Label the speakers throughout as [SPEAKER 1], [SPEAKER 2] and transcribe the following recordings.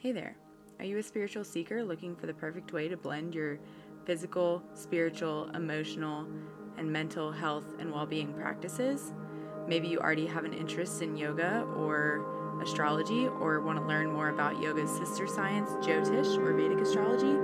[SPEAKER 1] Hey there. Are you a spiritual seeker looking for the perfect way to blend your physical, spiritual, emotional, and mental health and well being practices? Maybe you already have an interest in yoga or astrology or want to learn more about yoga's sister science, Jyotish or Vedic astrology?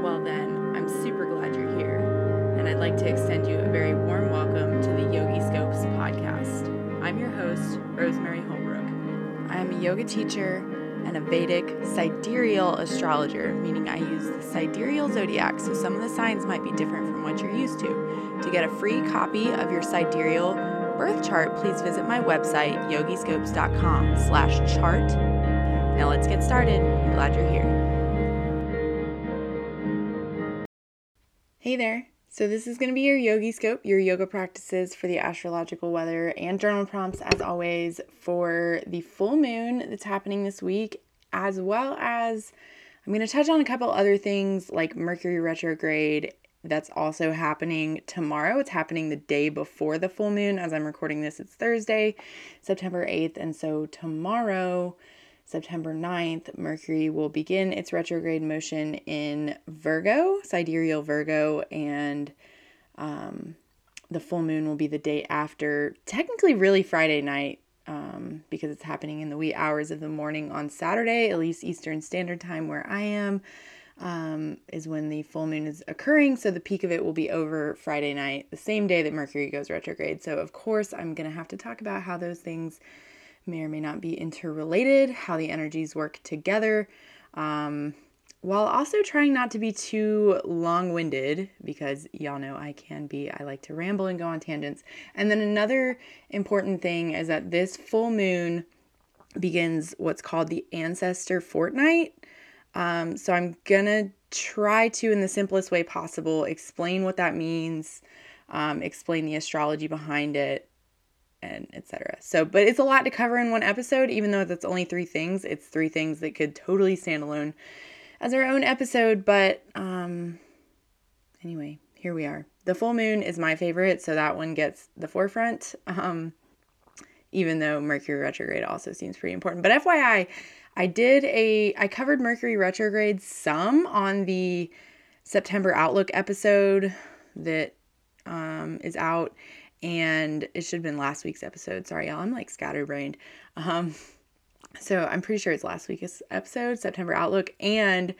[SPEAKER 1] Well, then, I'm super glad you're here, and I'd like to extend you a very warm welcome to the Yogi Scopes podcast. I'm your host, Rosemary Holbrook. I am a yoga teacher and a Vedic sidereal astrologer, meaning I use the sidereal zodiac, so some of the signs might be different from what you're used to. To get a free copy of your sidereal birth chart, please visit my website, yogiscopes.com slash chart. Now let's get started. I'm glad you're here. Hey there. So this is going to be your Yogi Scope, your yoga practices for the astrological weather and journal prompts as always for the full moon that's happening this week as well as I'm going to touch on a couple other things like Mercury retrograde that's also happening tomorrow. It's happening the day before the full moon. As I'm recording this, it's Thursday, September 8th. And so tomorrow, September 9th, Mercury will begin its retrograde motion in Virgo, sidereal Virgo, and um, the full moon will be the day after, technically, really Friday night. Um, because it's happening in the wee hours of the morning on Saturday, at least Eastern Standard Time where I am, um, is when the full moon is occurring. So the peak of it will be over Friday night, the same day that Mercury goes retrograde. So, of course, I'm going to have to talk about how those things may or may not be interrelated, how the energies work together, um, while also trying not to be too long winded because y'all know I can be. I like to ramble and go on tangents. And then another important thing is that this full moon begins what's called the ancestor fortnight. Um, so I'm gonna try to, in the simplest way possible, explain what that means, um, explain the astrology behind it, and etc. So, but it's a lot to cover in one episode, even though that's only three things. It's three things that could totally stand alone as our own episode. But um, anyway, here we are. The full moon is my favorite, so that one gets the forefront. Um, even though Mercury retrograde also seems pretty important. But FYI, I did a I covered Mercury retrograde some on the September Outlook episode that um, is out and it should have been last week's episode. Sorry, y'all. I'm like scatterbrained. Um, so I'm pretty sure it's last week's episode, September Outlook. And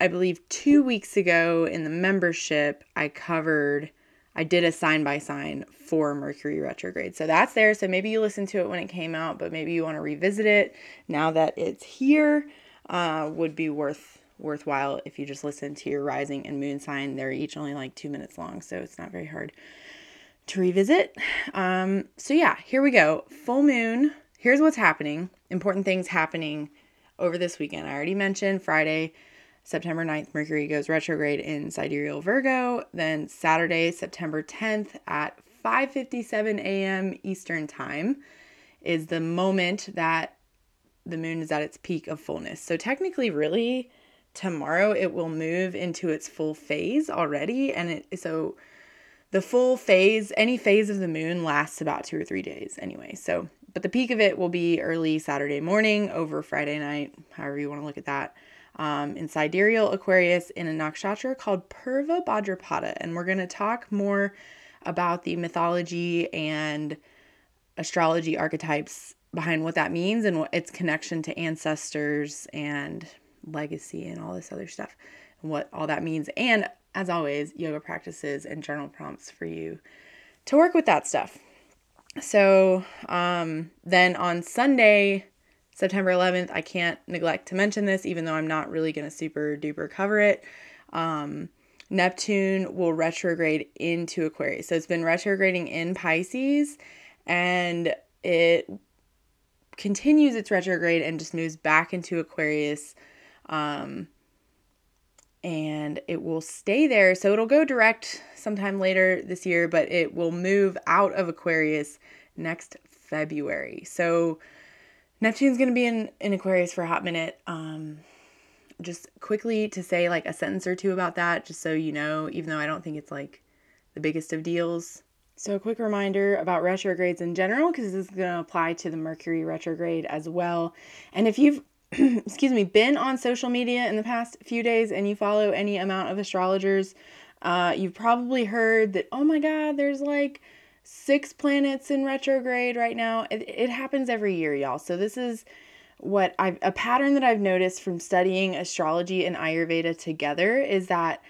[SPEAKER 1] I believe two weeks ago in the membership, I covered, I did a sign by sign for Mercury retrograde. So that's there. So maybe you listened to it when it came out, but maybe you want to revisit it now that it's here. Uh, would be worth worthwhile if you just listen to your rising and moon sign. They're each only like two minutes long, so it's not very hard to revisit. Um, so, yeah, here we go. Full moon. Here's what's happening. Important things happening over this weekend. I already mentioned Friday, September 9th, Mercury goes retrograde in sidereal Virgo. Then Saturday, September 10th at 5:57 a.m. Eastern Time is the moment that the moon is at its peak of fullness. So technically really tomorrow it will move into its full phase already and it so the full phase, any phase of the moon lasts about two or three days anyway. So, but the peak of it will be early Saturday morning over Friday night, however you want to look at that, um, in sidereal Aquarius in a nakshatra called Purva Bhadrapada. And we're going to talk more about the mythology and astrology archetypes behind what that means and what its connection to ancestors and legacy and all this other stuff and what all that means. And as always, yoga practices and journal prompts for you to work with that stuff. So um, then on Sunday, September 11th, I can't neglect to mention this, even though I'm not really going to super duper cover it. Um, Neptune will retrograde into Aquarius. So it's been retrograding in Pisces and it continues its retrograde and just moves back into Aquarius. Um, and it will stay there. So it'll go direct sometime later this year, but it will move out of Aquarius next February. So Neptune's going to be in, in Aquarius for a hot minute. Um, just quickly to say like a sentence or two about that, just so you know, even though I don't think it's like the biggest of deals. So, a quick reminder about retrogrades in general, because this is going to apply to the Mercury retrograde as well. And if you've excuse me, been on social media in the past few days and you follow any amount of astrologers, uh, you've probably heard that, oh my God, there's like six planets in retrograde right now. It, it happens every year, y'all. So this is what I've a pattern that I've noticed from studying astrology and Ayurveda together is that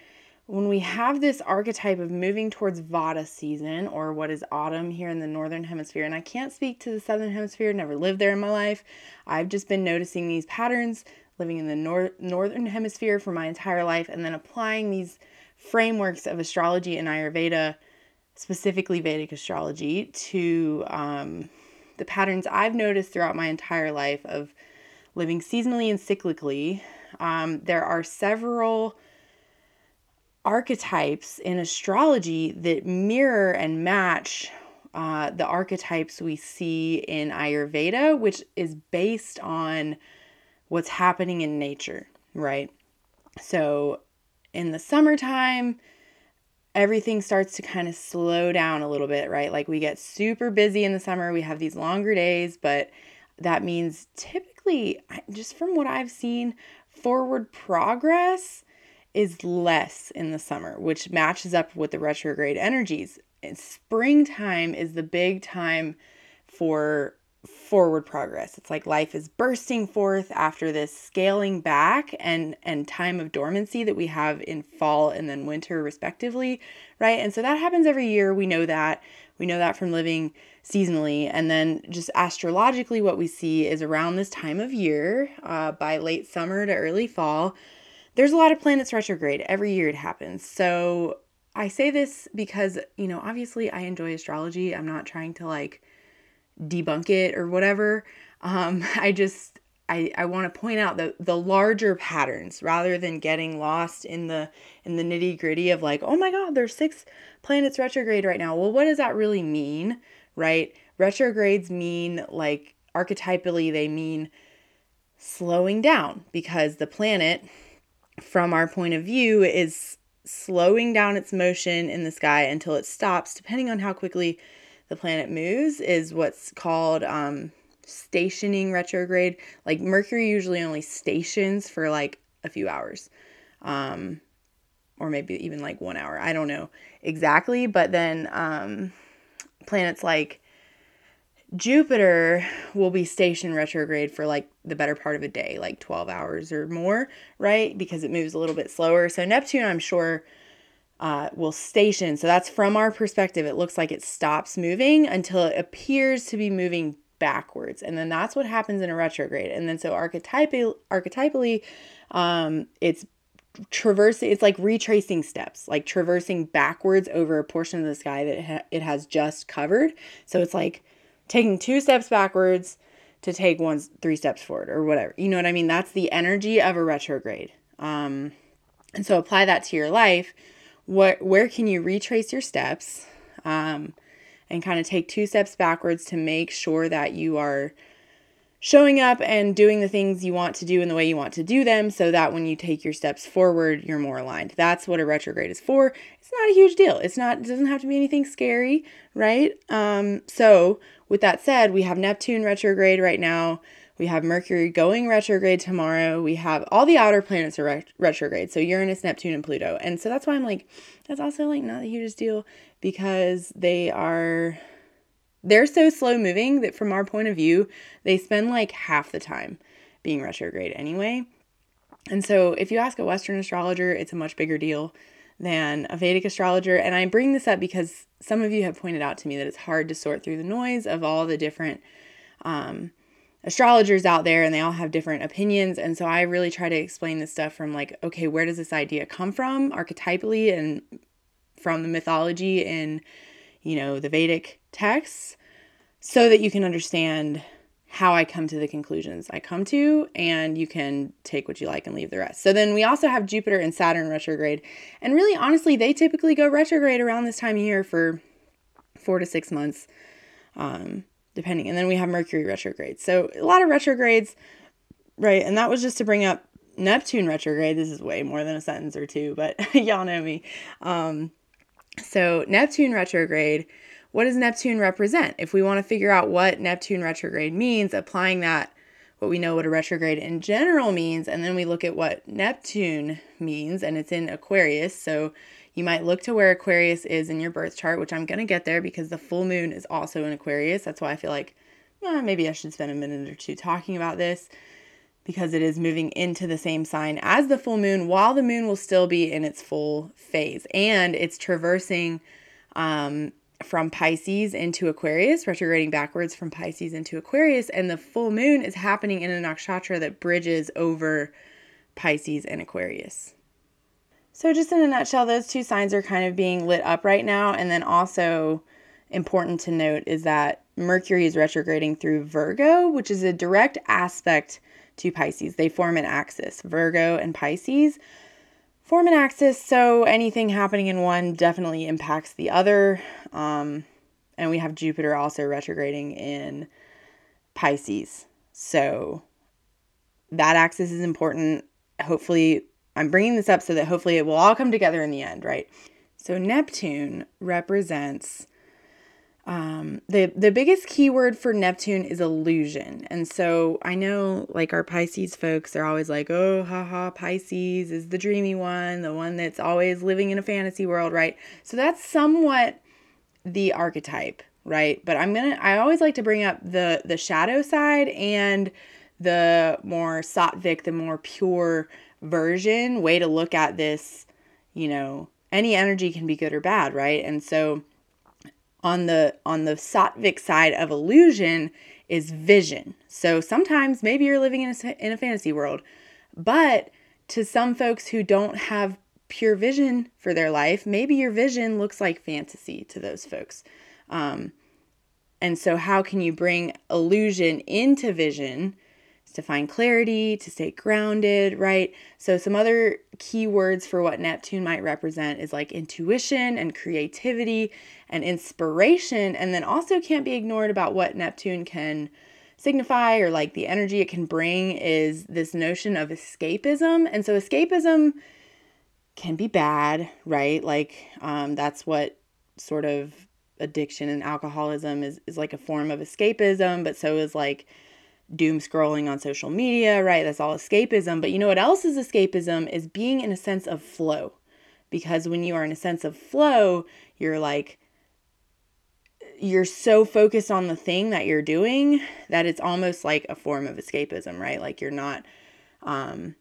[SPEAKER 1] when we have this archetype of moving towards Vata season or what is autumn here in the northern hemisphere, and I can't speak to the southern hemisphere, never lived there in my life. I've just been noticing these patterns living in the nor- northern hemisphere for my entire life and then applying these frameworks of astrology and Ayurveda, specifically Vedic astrology, to um, the patterns I've noticed throughout my entire life of living seasonally and cyclically. Um, there are several archetypes in astrology that mirror and match uh, the archetypes we see in Ayurveda, which is based on what's happening in nature, right? So in the summertime, everything starts to kind of slow down a little bit, right? Like we get super busy in the summer, we have these longer days, but that means typically, just from what I've seen, forward progress is less in the summer, which matches up with the retrograde energies. And springtime is the big time for forward progress. It's like life is bursting forth after this scaling back and and time of dormancy that we have in fall and then winter respectively, right? And so that happens every year. We know that. We know that from living seasonally. And then just astrologically what we see is around this time of year, uh, by late summer to early fall, there's a lot of planets retrograde. Every year it happens. So I say this because, you know, obviously I enjoy astrology. I'm not trying to like debunk it or whatever. Um, I just I, I want to point out the the larger patterns rather than getting lost in the in the nitty gritty of like, oh my God, there's six planets retrograde right now. Well, what does that really mean, right? Retrogrades mean like archetypally they mean slowing down because the planet from our point of view is slowing down its motion in the sky until it stops, depending on how quickly the planet moves, is what's called um, stationing retrograde. Like Mercury usually only stations for like a few hours. Um, or maybe even like one hour. I don't know exactly. But then um, planets like Jupiter will be stationed retrograde for like the better part of a day, like 12 hours or more, right? Because it moves a little bit slower. So Neptune, I'm sure, uh, will station. So that's from our perspective. It looks like it stops moving until it appears to be moving backwards. And then that's what happens in a retrograde. And then so archetypally, archetypally um, it's traversing it's like retracing steps like traversing backwards over a portion of the sky that it, ha- it has just covered so it's like taking two steps backwards to take one three steps forward or whatever. You know what I mean? That's the energy of a retrograde. Um, and so apply that to your life. What where can you retrace your steps? Um, and kind of take two steps backwards to make sure that you are showing up and doing the things you want to do in the way you want to do them so that when you take your steps forward you're more aligned that's what a retrograde is for it's not a huge deal it's not it doesn't have to be anything scary right um so with that said we have neptune retrograde right now. We have mercury going retrograde tomorrow. We have all the outer planets are ret- retrograde. So uranus neptune and pluto. And so that's why i'm like that's also like not the hugest deal because they are they're so slow moving that from our point of view, they spend like half the time being retrograde anyway. And so if you ask a Western astrologer, it's a much bigger deal than a Vedic astrologer. And I bring this up because some of you have pointed out to me that it's hard to sort through the noise of all the different um, astrologers out there and they all have different opinions. And so I really try to explain this stuff from like, okay, where does this idea come from archetypally and from the mythology in you know, the Vedic texts so that you can understand how I come to the conclusions I come to, and you can take what you like and leave the rest. So then we also have Jupiter and Saturn retrograde. And really, honestly, they typically go retrograde around this time of year for four to six months, um, depending. And then we have Mercury retrograde. So a lot of retrogrades, right? And that was just to bring up Neptune retrograde. This is way more than a sentence or two, but y'all know me. Um, so, Neptune retrograde, what does Neptune represent? If we want to figure out what Neptune retrograde means, applying that what we know what a retrograde in general means, and then we look at what Neptune means, and it's in Aquarius. So you might look to where Aquarius is in your birth chart, which I'm going to get there because the full moon is also in Aquarius. That's why I feel like maybe I should spend a minute or two talking about this because it is moving into the same sign as the full moon while the moon will still be in its full phase. And it's traversing um, from Pisces into Aquarius, retrograding backwards from Pisces into Aquarius. And the full moon is happening in a nakshatra that bridges over Pisces and Aquarius. So, just in a nutshell, those two signs are kind of being lit up right now. And then also, important to note is that Mercury is retrograding through Virgo, which is a direct aspect to Pisces. They form an axis. Virgo and Pisces form an axis, so anything happening in one definitely impacts the other. Um, and we have Jupiter also retrograding in Pisces. So that axis is important. Hopefully, I'm bringing this up so that hopefully it will all come together in the end, right? So Neptune represents um, the the biggest keyword for Neptune is illusion, and so I know like our Pisces folks, they're always like, "Oh, haha, Pisces is the dreamy one, the one that's always living in a fantasy world, right?" So that's somewhat the archetype, right? But I'm gonna I always like to bring up the the shadow side and the more sattvic, the more pure version way to look at this. You know, any energy can be good or bad, right? And so on the on the sattvic side of illusion is vision. So sometimes maybe you're living in a, in a fantasy world, but to some folks who don't have pure vision for their life, maybe your vision looks like fantasy to those folks. Um, and so, how can you bring illusion into vision to find clarity, to stay grounded, right? So, some other keywords for what Neptune might represent is like intuition and creativity and inspiration. And then also can't be ignored about what Neptune can signify or like the energy it can bring is this notion of escapism. And so, escapism can be bad, right? Like, um, that's what sort of addiction and alcoholism is, is like a form of escapism, but so is like doom scrolling on social media, right? That's all escapism. But you know what else is escapism is being in a sense of flow. Because when you are in a sense of flow, you're like, you're so focused on the thing that you're doing that it's almost like a form of escapism, right? Like you're not um,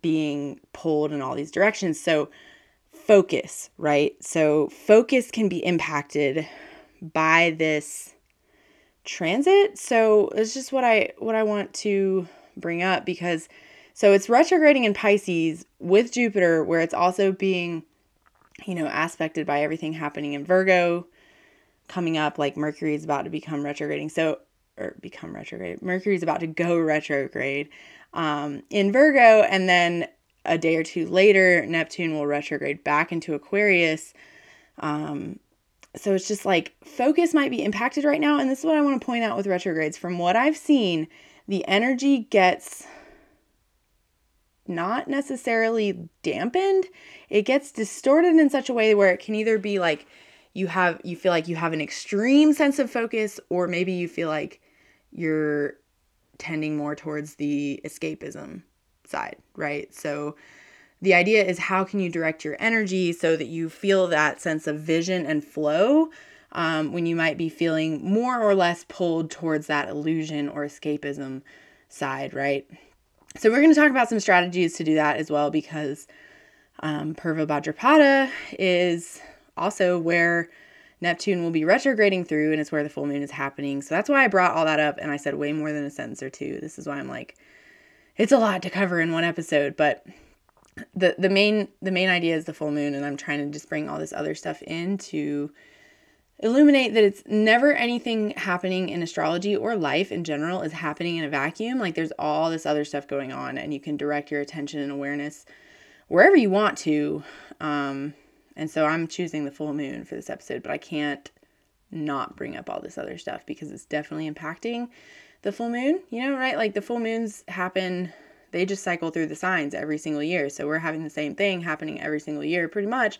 [SPEAKER 1] being pulled in all these directions. So, focus, right? So, focus can be impacted by this transit. So it's just what I what I want to bring up because so it's retrograding in Pisces with Jupiter where it's also being you know aspected by everything happening in Virgo coming up like Mercury is about to become retrograding. So or become retrograde. Mercury is about to go retrograde um, in Virgo and then a day or two later Neptune will retrograde back into Aquarius um, so it's just like focus might be impacted right now. And this is what I want to point out with retrogrades. From what I've seen, the energy gets not necessarily dampened, it gets distorted in such a way where it can either be like you have you feel like you have an extreme sense of focus or maybe you feel like you're tending more towards the escapism side, right? So the idea is how can you direct your energy so that you feel that sense of vision and flow um, when you might be feeling more or less pulled towards that illusion or escapism side, right? So, we're going to talk about some strategies to do that as well because um, Purva Bhadrapada is also where Neptune will be retrograding through and it's where the full moon is happening. So, that's why I brought all that up and I said way more than a sentence or two. This is why I'm like, it's a lot to cover in one episode, but the the main the main idea is the full moon and i'm trying to just bring all this other stuff in to illuminate that it's never anything happening in astrology or life in general is happening in a vacuum. Like there's all this other stuff going on and you can direct your attention and awareness wherever you want to. Um and so i'm choosing the full moon for this episode but i can't not bring up all this other stuff because it's definitely impacting the full moon you know right? Like the full moons happen they just cycle through the signs every single year. So we're having the same thing happening every single year, pretty much,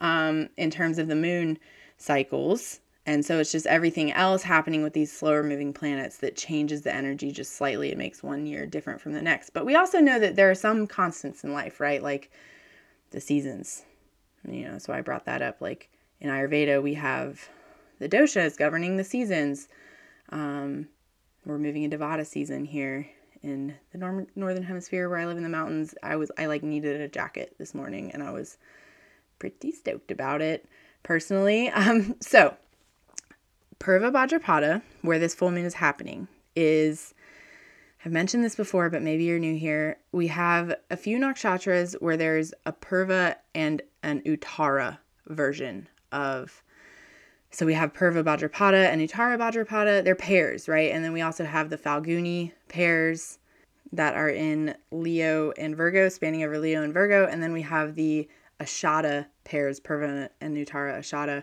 [SPEAKER 1] um, in terms of the moon cycles. And so it's just everything else happening with these slower moving planets that changes the energy just slightly. It makes one year different from the next. But we also know that there are some constants in life, right? Like the seasons. You know, so I brought that up. Like in Ayurveda, we have the doshas governing the seasons. Um, we're moving into Vata season here in the nor- northern hemisphere where I live in the mountains. I was I like needed a jacket this morning and I was pretty stoked about it personally. Um, so Purva Bhadrapada, where this full moon is happening, is I've mentioned this before, but maybe you're new here. We have a few nakshatras where there's a Purva and an Uttara version of. So we have Purva Bhadrapada and Uttara Bhadrapada. They're pairs, right? And then we also have the Falguni pairs that are in Leo and Virgo, spanning over Leo and Virgo. And then we have the Ashada pairs, Purva and Uttara Ashada,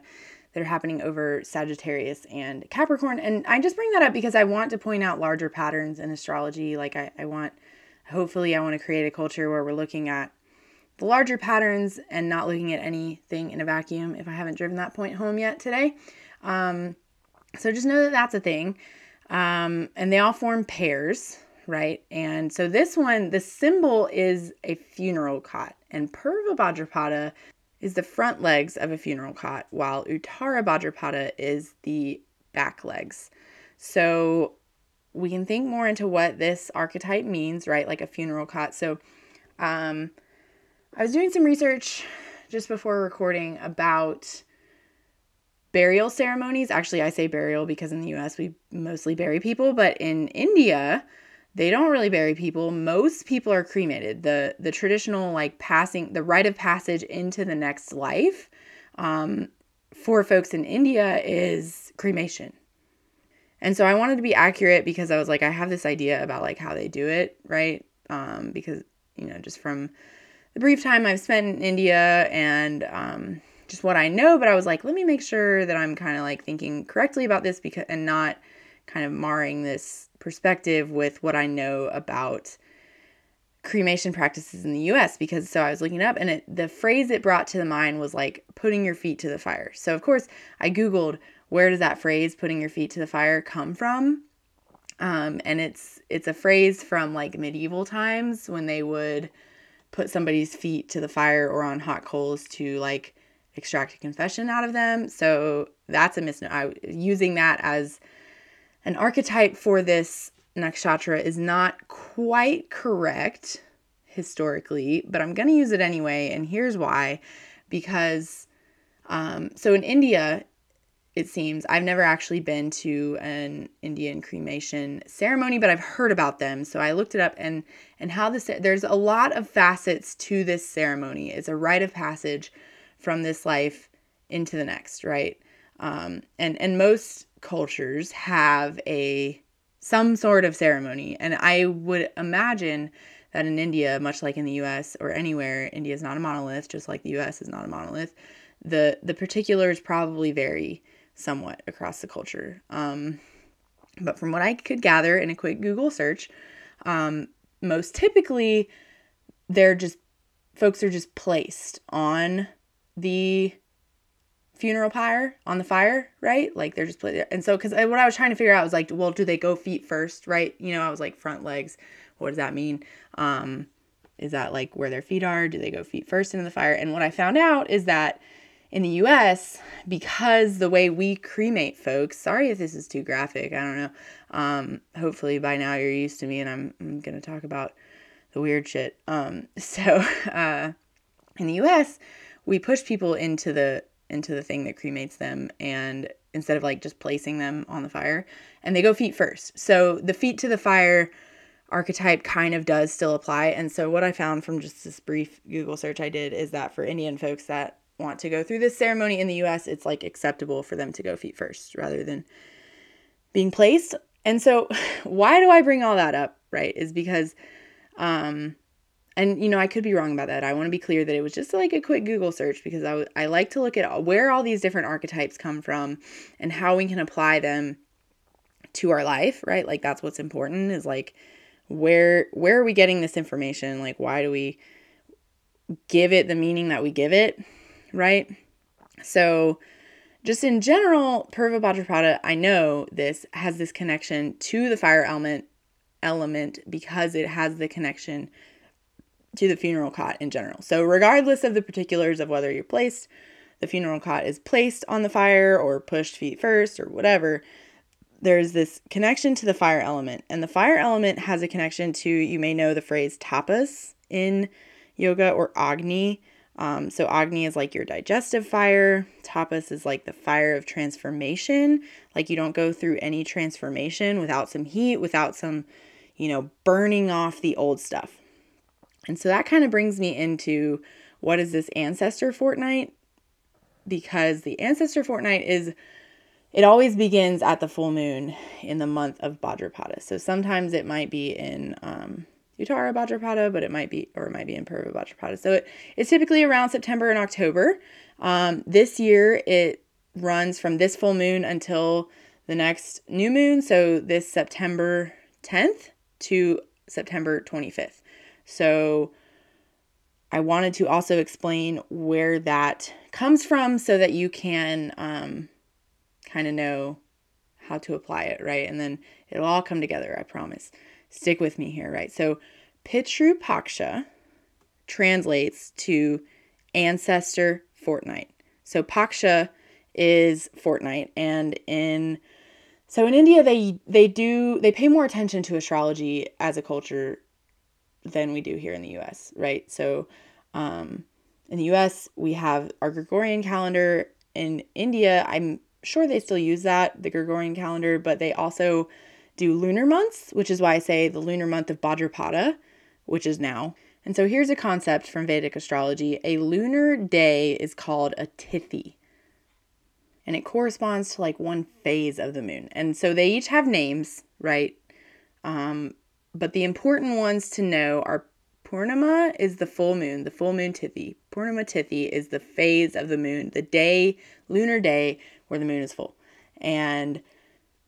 [SPEAKER 1] that are happening over Sagittarius and Capricorn. And I just bring that up because I want to point out larger patterns in astrology. Like I, I want, hopefully, I want to create a culture where we're looking at the larger patterns and not looking at anything in a vacuum if I haven't driven that point home yet today. Um, so just know that that's a thing. Um, and they all form pairs, right? And so this one, the symbol is a funeral cot, and Purva Bhadrapada is the front legs of a funeral cot, while Uttara Bhadrapada is the back legs. So we can think more into what this archetype means, right? Like a funeral cot. So um, I was doing some research just before recording about burial ceremonies. Actually, I say burial because in the US we mostly bury people, but in India, they don't really bury people. Most people are cremated. The the traditional like passing the rite of passage into the next life um, for folks in India is cremation. And so I wanted to be accurate because I was like I have this idea about like how they do it, right? Um, because you know just from the brief time I've spent in India and um, just what I know, but I was like, let me make sure that I'm kind of like thinking correctly about this because and not kind of marring this perspective with what I know about cremation practices in the US because so I was looking up and it, the phrase it brought to the mind was like putting your feet to the fire. So of course I googled where does that phrase putting your feet to the fire come from? Um, and it's it's a phrase from like medieval times when they would put somebody's feet to the fire or on hot coals to like extract a confession out of them. So that's a misnomer. Using that as an archetype for this nakshatra is not quite correct historically, but I'm going to use it anyway. And here's why because, um, so in India, it seems I've never actually been to an Indian cremation ceremony, but I've heard about them. So I looked it up and and how this there's a lot of facets to this ceremony. It's a rite of passage from this life into the next, right? Um, and and most cultures have a some sort of ceremony and i would imagine that in india much like in the us or anywhere india is not a monolith just like the us is not a monolith the the particulars probably vary somewhat across the culture um, but from what i could gather in a quick google search um, most typically they're just folks are just placed on the funeral pyre on the fire, right? Like they're just put and so because what I was trying to figure out was like, well, do they go feet first, right? You know, I was like front legs. What does that mean? Um, is that like where their feet are? Do they go feet first into the fire? And what I found out is that in the US, because the way we cremate folks, sorry if this is too graphic, I don't know. Um, hopefully by now you're used to me and I'm, I'm gonna talk about the weird shit. Um, so uh, in the US, we push people into the into the thing that cremates them and instead of like just placing them on the fire and they go feet first so the feet to the fire archetype kind of does still apply and so what i found from just this brief google search i did is that for indian folks that want to go through this ceremony in the us it's like acceptable for them to go feet first rather than being placed. And so why do i bring all that up right is because um and you know i could be wrong about that. I want to be clear that it was just like a quick google search because I, w- I like to look at where all these different archetypes come from and how we can apply them to our life right? Like that's what's important is like where where are we getting this information? Like why do we give it the meaning that we give it right so just in general, Purva Bhadrapada, I know this has this connection to the fire element element because it has the connection to the funeral cot in general. So regardless of the particulars of whether you're placed, the funeral cot is placed on the fire or pushed feet first or whatever, there's this connection to the fire element. And the fire element has a connection to, you may know the phrase tapas in yoga or Agni. Um, so Agni is like your digestive fire. Tapas is like the fire of transformation. Like you don't go through any transformation without some heat, without some, you know, burning off the old stuff. And so that kind of brings me into what is this ancestor fortnight? Because the ancestor fortnight is it always begins at the full moon in the month of Bhadrapada. So sometimes it might be in um, Uttara Bhadrapada, but it might be, or it might be in Purva Bhadrapada. So it, it's typically around September and October. Um, this year it runs from this full moon until the next new moon. So this September 10th to September 25th. So I wanted to also explain where that comes from so that you can um, kind of know how to apply it, right? And then it'll all come together, I promise. Stick with me here, right? So Pitru Paksha translates to ancestor fortnight. So Paksha is fortnight and in so in India they they do they pay more attention to astrology as a culture than we do here in the US, right? So um in the US we have our Gregorian calendar in India I'm sure they still use that, the Gregorian calendar, but they also do lunar months, which is why I say the lunar month of Bhadrapada, which is now. And so here's a concept from Vedic astrology a lunar day is called a tithi. And it corresponds to like one phase of the moon. And so they each have names, right? Um, but the important ones to know are Purnima is the full moon, the full moon tithi. Purnima tithi is the phase of the moon, the day, lunar day where the moon is full. And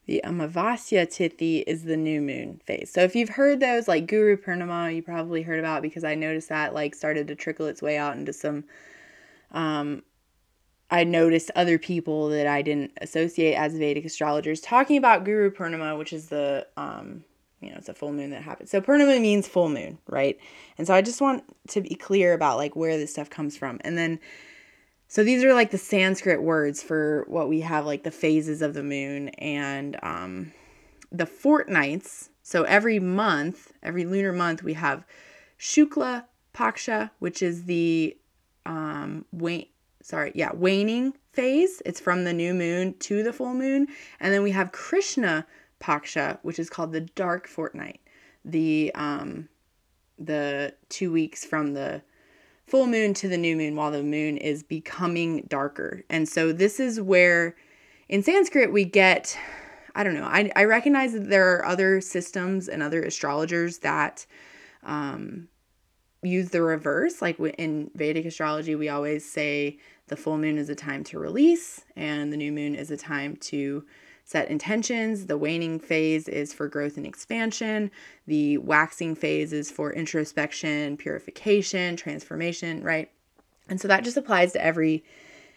[SPEAKER 1] the Amavasya Tithi is the new moon phase. So if you've heard those, like Guru Purnima, you probably heard about because I noticed that like started to trickle its way out into some. Um, I noticed other people that I didn't associate as Vedic astrologers talking about Guru Purnima, which is the um, you know, it's a full moon that happens. So Purnima means full moon, right? And so I just want to be clear about like where this stuff comes from. And then so these are like the Sanskrit words for what we have like the phases of the moon and um, the fortnights. So every month, every lunar month, we have Shukla Paksha, which is the um, wane, sorry, yeah, waning phase. It's from the new moon to the full moon. And then we have Krishna Paksha, which is called the dark fortnight. The um, the two weeks from the full moon to the new moon while the moon is becoming darker. And so this is where in Sanskrit we get I don't know. I, I recognize that there are other systems and other astrologers that um, use the reverse. Like in Vedic astrology, we always say the full moon is a time to release, and the new moon is a time to set intentions. The waning phase is for growth and expansion. The waxing phase is for introspection, purification, transformation, right? And so that just applies to every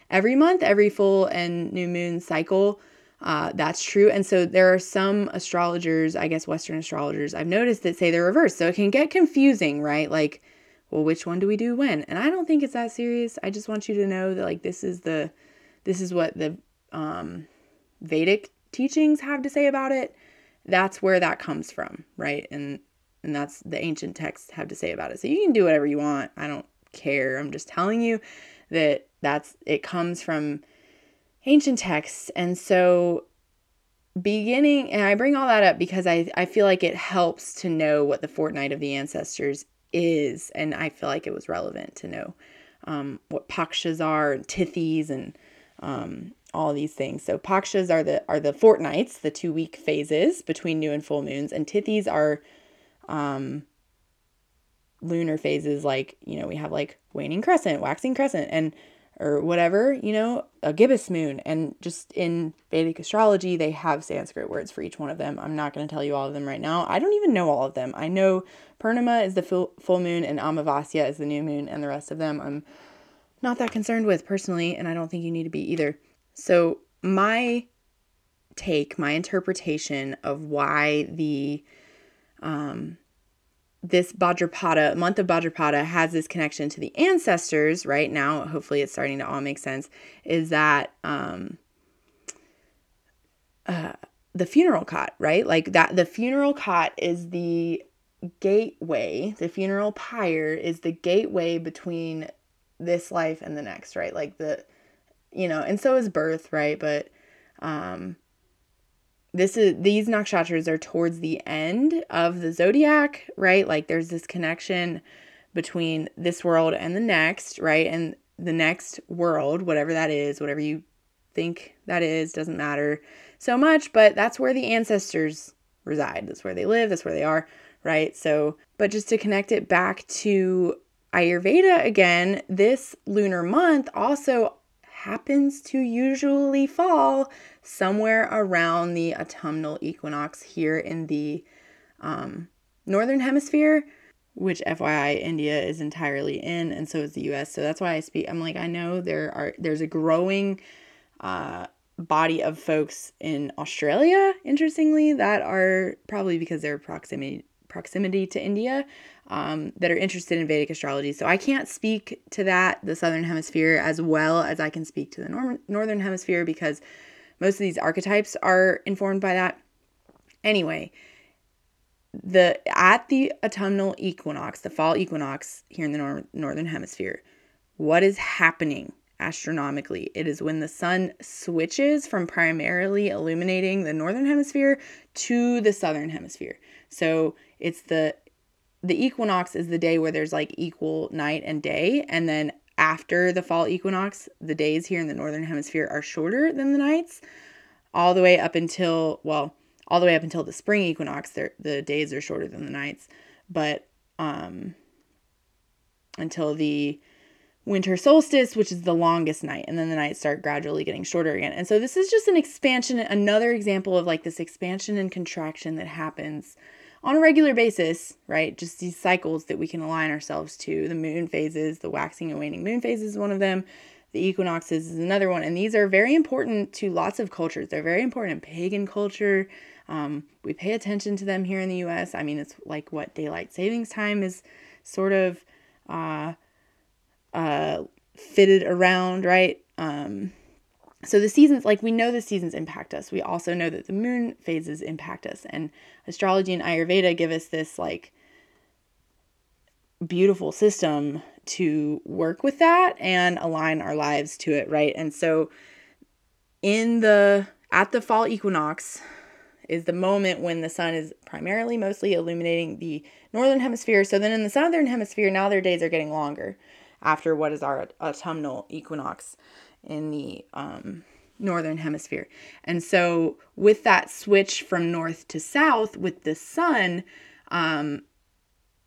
[SPEAKER 1] every month, every full and new moon cycle. Uh, that's true. And so there are some astrologers, I guess Western astrologers, I've noticed that say the reverse. So it can get confusing, right? Like, well, which one do we do when? And I don't think it's that serious. I just want you to know that like this is the this is what the um Vedic teachings have to say about it, that's where that comes from, right? And and that's the ancient texts have to say about it. So you can do whatever you want. I don't care. I'm just telling you that that's it comes from ancient texts. And so beginning and I bring all that up because I I feel like it helps to know what the fortnight of the ancestors is and I feel like it was relevant to know um, what pakshas are and tithis and um, all these things. So pakshas are the are the fortnights, the two week phases between new and full moons, and tithis are um, lunar phases. Like you know we have like waning crescent, waxing crescent, and or whatever you know a gibbous moon. And just in Vedic astrology, they have Sanskrit words for each one of them. I'm not going to tell you all of them right now. I don't even know all of them. I know Purnima is the full full moon and Amavasya is the new moon, and the rest of them I'm not that concerned with personally, and I don't think you need to be either. So, my take, my interpretation of why the um, this Bhadrapada, month of Bhadrapada, has this connection to the ancestors right now. Hopefully, it's starting to all make sense. Is that um, uh, the funeral cot, right? Like that, the funeral cot is the gateway. The funeral pyre is the gateway between this life and the next, right? Like the, you know, and so is birth, right? But um, this is these nakshatras are towards the end of the zodiac, right? Like there's this connection between this world and the next, right? And the next world, whatever that is, whatever you think that is, doesn't matter so much, but that's where the ancestors reside. That's where they live, that's where they are, right? So, but just to connect it back to Ayurveda again, this lunar month also happens to usually fall somewhere around the autumnal equinox here in the um, northern hemisphere, which FYI India is entirely in, and so is the U.S. So that's why I speak. I'm like I know there are there's a growing uh, body of folks in Australia, interestingly, that are probably because they're proximity proximity to India um, that are interested in Vedic astrology. So I can't speak to that, the Southern Hemisphere, as well as I can speak to the nor- Northern Hemisphere because most of these archetypes are informed by that. Anyway, the at the autumnal equinox, the fall equinox here in the nor- Northern Hemisphere, what is happening astronomically? It is when the sun switches from primarily illuminating the Northern Hemisphere to the Southern Hemisphere. So it's the the equinox is the day where there's like equal night and day and then after the fall equinox the days here in the northern hemisphere are shorter than the nights all the way up until well all the way up until the spring equinox the days are shorter than the nights but um until the winter solstice which is the longest night and then the nights start gradually getting shorter again. And so this is just an expansion another example of like this expansion and contraction that happens on a regular basis, right? Just these cycles that we can align ourselves to. The moon phases, the waxing and waning moon phase is one of them. The equinoxes is another one. And these are very important to lots of cultures. They're very important in pagan culture. Um, we pay attention to them here in the US. I mean, it's like what daylight savings time is sort of uh, uh, fitted around, right? Um, so the seasons like we know the seasons impact us. We also know that the moon phases impact us. And astrology and ayurveda give us this like beautiful system to work with that and align our lives to it right? And so in the at the fall equinox is the moment when the sun is primarily mostly illuminating the northern hemisphere. So then in the southern hemisphere now their days are getting longer after what is our autumnal equinox in the um, northern hemisphere. And so, with that switch from north to south with the sun um,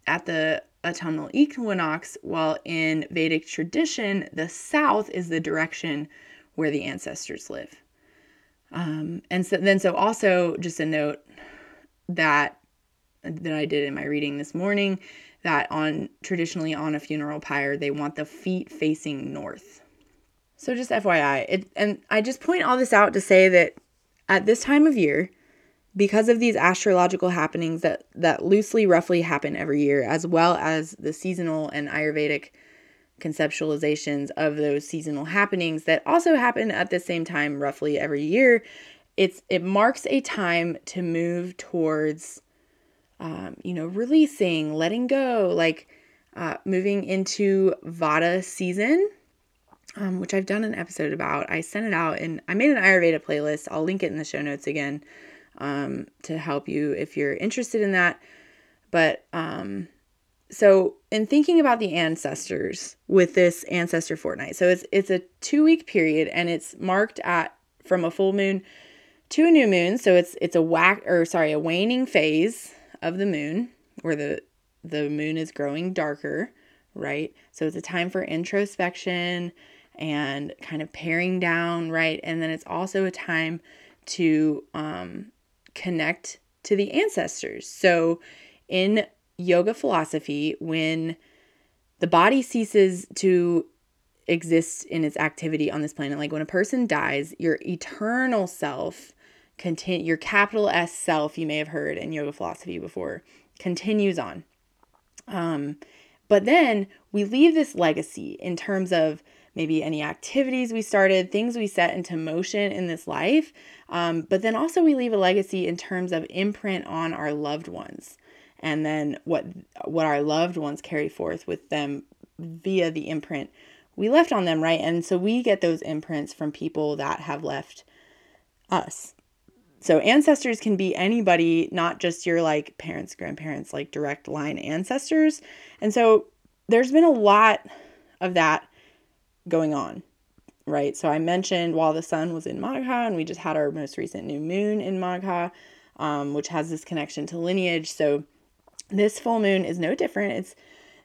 [SPEAKER 1] at the autumnal equinox, while in Vedic tradition, the south is the direction where the ancestors live. Um, and so then, so also just a note that that I did in my reading this morning that on traditionally on a funeral pyre they want the feet facing north so just FYI, it, and I just point all this out to say that at this time of year, because of these astrological happenings that that loosely roughly happen every year as well as the seasonal and ayurvedic conceptualizations of those seasonal happenings that also happen at the same time roughly every year it's it marks a time to move towards um, you know releasing letting go like uh, moving into vata season um, which I've done an episode about. I sent it out and I made an Ayurveda playlist. I'll link it in the show notes again um, to help you if you're interested in that. But um, so in thinking about the ancestors with this ancestor fortnight, so it's it's a two week period and it's marked at from a full moon to a new moon. So it's it's a whack or sorry a waning phase of the moon where the the moon is growing darker, right? So it's a time for introspection and kind of paring down, right? And then it's also a time to um, connect to the ancestors. So, in yoga philosophy, when the body ceases to exist in its activity on this planet. Like when a person dies, your eternal self continue your capital S self you may have heard in yoga philosophy before continues on. Um, but then we leave this legacy in terms of maybe any activities we started, things we set into motion in this life. Um, but then also we leave a legacy in terms of imprint on our loved ones, and then what what our loved ones carry forth with them via the imprint we left on them, right? And so we get those imprints from people that have left us. So ancestors can be anybody, not just your like parents, grandparents, like direct line ancestors. And so there's been a lot of that going on, right? So I mentioned while the sun was in Magha, and we just had our most recent new moon in Magha, um, which has this connection to lineage. So this full moon is no different. It's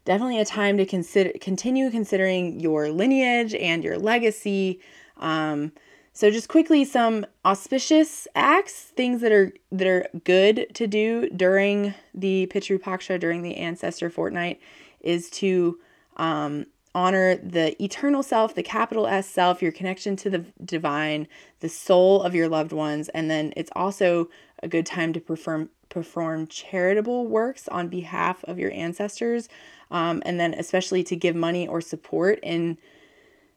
[SPEAKER 1] definitely a time to consider continue considering your lineage and your legacy. Um, so just quickly some auspicious acts, things that are that are good to do during the Pitru Paksha, during the ancestor fortnight, is to um, honor the eternal self, the capital S self, your connection to the divine, the soul of your loved ones, and then it's also a good time to perform perform charitable works on behalf of your ancestors, um, and then especially to give money or support in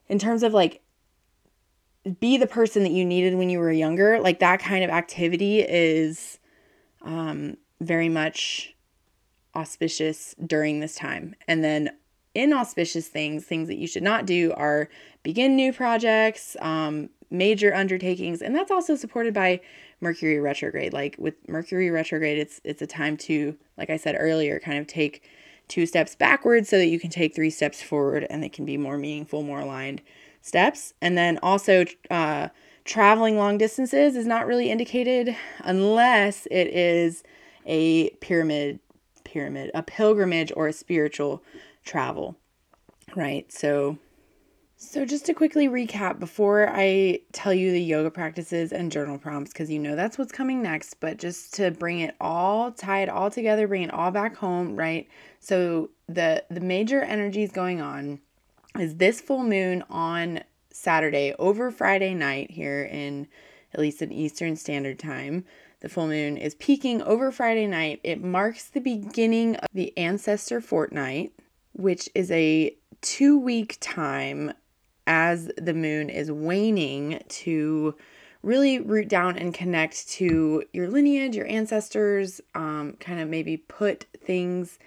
[SPEAKER 1] in terms of like be the person that you needed when you were younger. Like that kind of activity is um, very much auspicious during this time. And then inauspicious things, things that you should not do, are begin new projects, um, major undertakings, and that's also supported by Mercury retrograde. Like with Mercury retrograde, it's it's a time to, like I said earlier, kind of take two steps backwards so that you can take three steps forward, and they can be more meaningful, more aligned steps. And then also, uh, traveling long distances is not really indicated unless it is a pyramid, pyramid, a pilgrimage or a spiritual travel, right? So, so just to quickly recap before I tell you the yoga practices and journal prompts, because you know that's what's coming next, but just to bring it all, tie it all together, bring it all back home, right? So the the major energies going on is this full moon on Saturday over Friday night here in at least in Eastern Standard Time. The full moon is peaking over Friday night. It marks the beginning of the ancestor fortnight, which is a two week time as the moon is waning to really root down and connect to your lineage, your ancestors, um, kind of maybe put things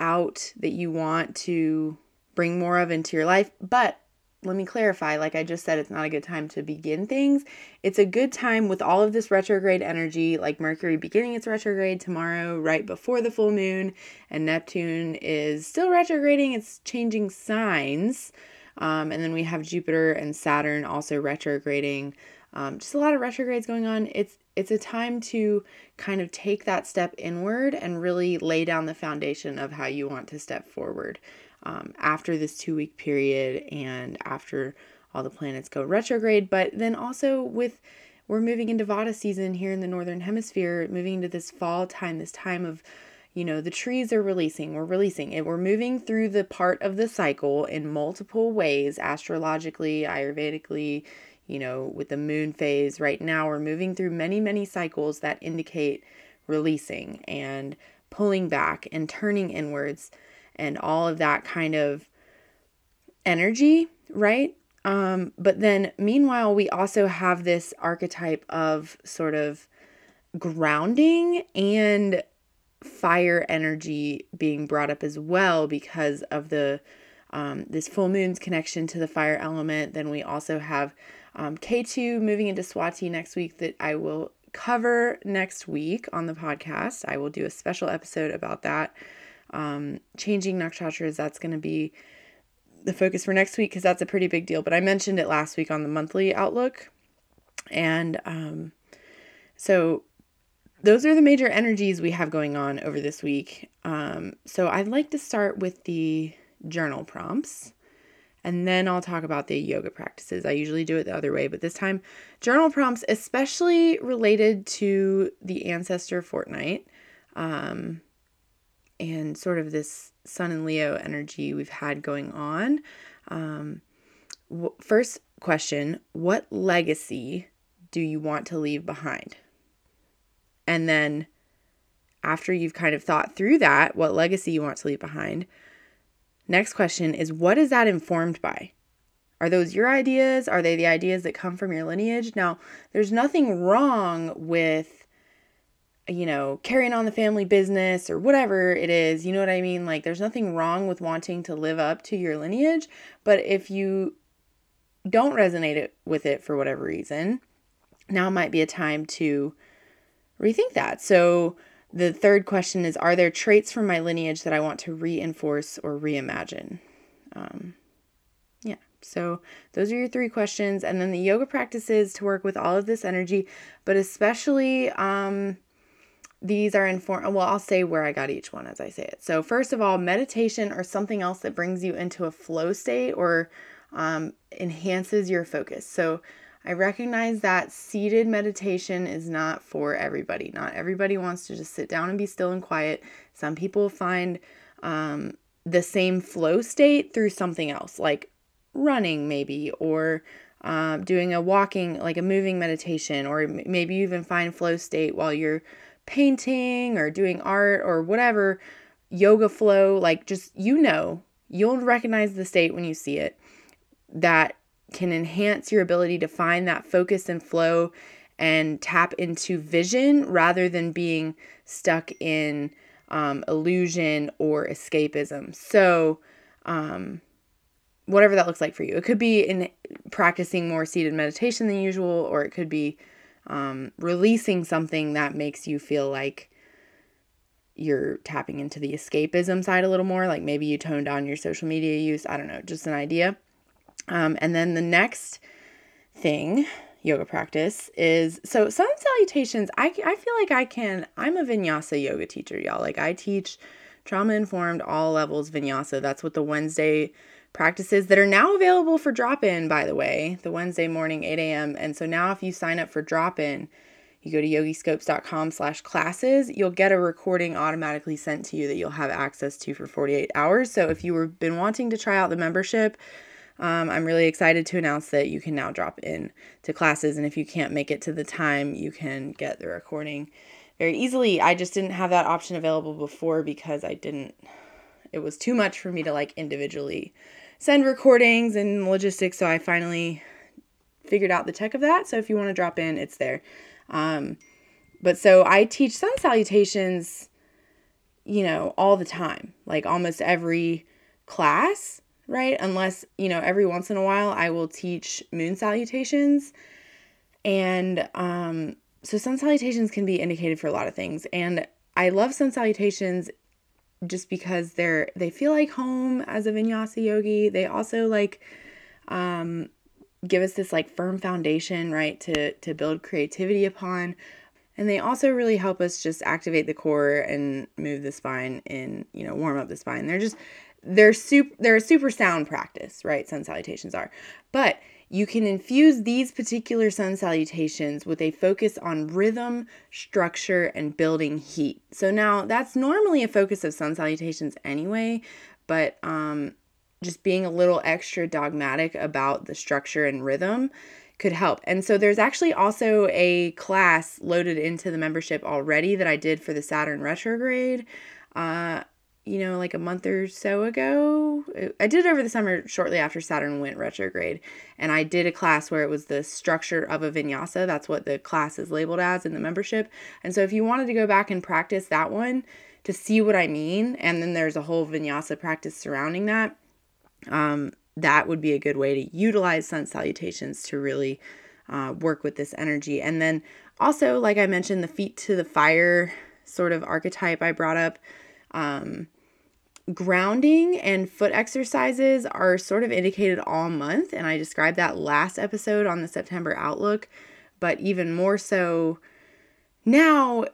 [SPEAKER 1] out that you want to bring more of into your life. But let me clarify like I just said, it's not a good time to begin things. It's a good time with all of this retrograde energy, like Mercury beginning its retrograde tomorrow, right before the full moon, and Neptune is still retrograding, it's changing signs. Um, and then we have Jupiter and Saturn also retrograding. Um, just a lot of retrogrades going on. It's it's a time to kind of take that step inward and really lay down the foundation of how you want to step forward um, after this two week period and after all the planets go retrograde. But then also with we're moving into Vata season here in the northern hemisphere, moving into this fall time, this time of you know the trees are releasing we're releasing it. We're moving through the part of the cycle in multiple ways astrologically ayurvedically you know with the moon phase. Right now we're moving through many many cycles that indicate releasing and pulling back and turning inwards and all of that kind of energy, right? Um, but then, meanwhile, we also have this archetype of sort of grounding and fire energy being brought up as well because of the um, this full moon's connection to the fire element. Then we also have um, Ketu moving into Swati next week that I will cover next week on the podcast. I will do a special episode about that um, changing nakshatras, that's going to be the focus for next week because that's a pretty big deal. But I mentioned it last week on the monthly outlook. And um, so those are the major energies we have going on over this week. Um, so I'd like to start with the journal prompts and then I'll talk about the yoga practices. I usually do it the other way, but this time, journal prompts, especially related to the ancestor fortnight. Um, and sort of this Sun and Leo energy we've had going on. Um, first question What legacy do you want to leave behind? And then, after you've kind of thought through that, what legacy you want to leave behind, next question is What is that informed by? Are those your ideas? Are they the ideas that come from your lineage? Now, there's nothing wrong with, you know, carrying on the family business or whatever it is. You know what I mean? Like, there's nothing wrong with wanting to live up to your lineage. But if you don't resonate it, with it for whatever reason, now might be a time to rethink that. So, the third question is Are there traits from my lineage that I want to reinforce or reimagine? Um, yeah, so those are your three questions. And then the yoga practices to work with all of this energy, but especially um, these are informed. Well, I'll say where I got each one as I say it. So, first of all, meditation or something else that brings you into a flow state or um, enhances your focus. So, I recognize that seated meditation is not for everybody. Not everybody wants to just sit down and be still and quiet. Some people find um, the same flow state through something else, like running, maybe, or um, doing a walking, like a moving meditation, or maybe you even find flow state while you're painting or doing art or whatever. Yoga flow, like just you know, you'll recognize the state when you see it that can enhance your ability to find that focus and flow and tap into vision rather than being stuck in um, illusion or escapism. So, um, whatever that looks like for you, it could be in practicing more seated meditation than usual, or it could be um, releasing something that makes you feel like you're tapping into the escapism side a little more. Like maybe you tone down your social media use. I don't know, just an idea. Um, and then the next thing, yoga practice, is so sun salutations. I, I feel like I can, I'm a vinyasa yoga teacher, y'all. Like I teach trauma informed all levels vinyasa. That's what the Wednesday practices that are now available for drop in, by the way, the Wednesday morning, 8 a.m. And so now if you sign up for drop in, you go to yogiscopes.com slash classes, you'll get a recording automatically sent to you that you'll have access to for 48 hours. So if you were been wanting to try out the membership, um, I'm really excited to announce that you can now drop in to classes. And if you can't make it to the time, you can get the recording very easily. I just didn't have that option available before because I didn't, it was too much for me to like individually send recordings and logistics. So I finally figured out the tech of that. So if you want to drop in, it's there. Um, but so I teach sun salutations, you know, all the time, like almost every class right? Unless, you know, every once in a while I will teach moon salutations. And um, so sun salutations can be indicated for a lot of things. And I love sun salutations just because they're they feel like home as a vinyasa yogi. They also like um give us this like firm foundation, right, to to build creativity upon. And they also really help us just activate the core and move the spine and, you know, warm up the spine. They're just they're super they're a super sound practice, right? Sun salutations are. But you can infuse these particular sun salutations with a focus on rhythm, structure, and building heat. So now that's normally a focus of sun salutations anyway, but um, just being a little extra dogmatic about the structure and rhythm could help. And so there's actually also a class loaded into the membership already that I did for the Saturn retrograde. Uh, you know, like a month or so ago. I did it over the summer shortly after Saturn went retrograde. And I did a class where it was the structure of a vinyasa. That's what the class is labeled as in the membership. And so if you wanted to go back and practice that one to see what I mean, and then there's a whole vinyasa practice surrounding that, um, that would be a good way to utilize sun salutations to really uh, work with this energy. And then also, like I mentioned, the feet to the fire sort of archetype I brought up. Um, grounding and foot exercises are sort of indicated all month, and I described that last episode on the September Outlook, but even more so now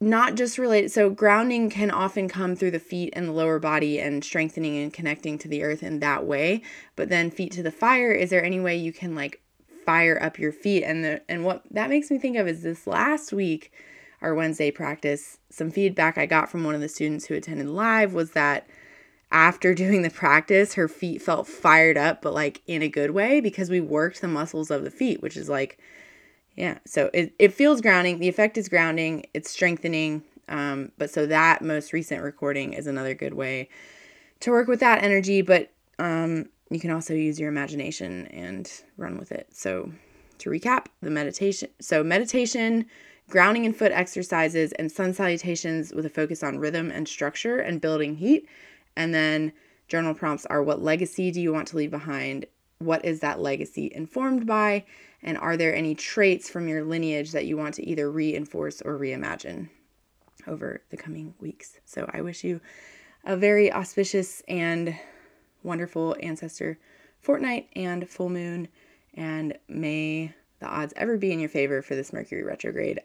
[SPEAKER 1] not just related so grounding can often come through the feet and the lower body and strengthening and connecting to the earth in that way but then feet to the fire is there any way you can like fire up your feet? And the and what that makes me think of is this last week our Wednesday practice, some feedback I got from one of the students who attended live was that after doing the practice, her feet felt fired up, but like in a good way because we worked the muscles of the feet, which is like, yeah. So it, it feels grounding. The effect is grounding, it's strengthening. Um, but so that most recent recording is another good way to work with that energy. But um, you can also use your imagination and run with it. So to recap, the meditation. So meditation, grounding and foot exercises, and sun salutations with a focus on rhythm and structure and building heat and then journal prompts are what legacy do you want to leave behind? What is that legacy informed by? And are there any traits from your lineage that you want to either reinforce or reimagine over the coming weeks? So I wish you a very auspicious and wonderful ancestor fortnight and full moon. And may the odds ever be in your favor for this Mercury retrograde.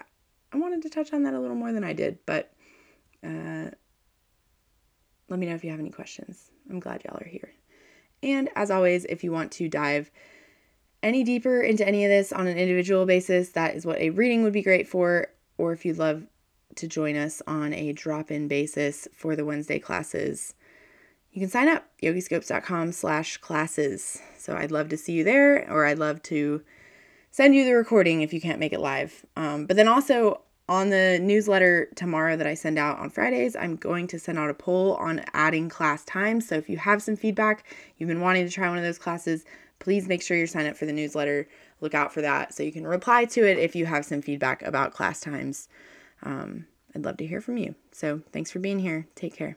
[SPEAKER 1] I wanted to touch on that a little more than I did, but uh, let me know if you have any questions. I'm glad y'all are here. And as always, if you want to dive any deeper into any of this on an individual basis, that is what a reading would be great for. Or if you'd love to join us on a drop in basis for the Wednesday classes, you can sign up yogiscopes.com slash classes. So I'd love to see you there, or I'd love to send you the recording if you can't make it live. Um, but then also, on the newsletter tomorrow that I send out on Fridays, I'm going to send out a poll on adding class times. So if you have some feedback, you've been wanting to try one of those classes, please make sure you're signed up for the newsletter. Look out for that so you can reply to it if you have some feedback about class times. Um, I'd love to hear from you. So thanks for being here. Take care.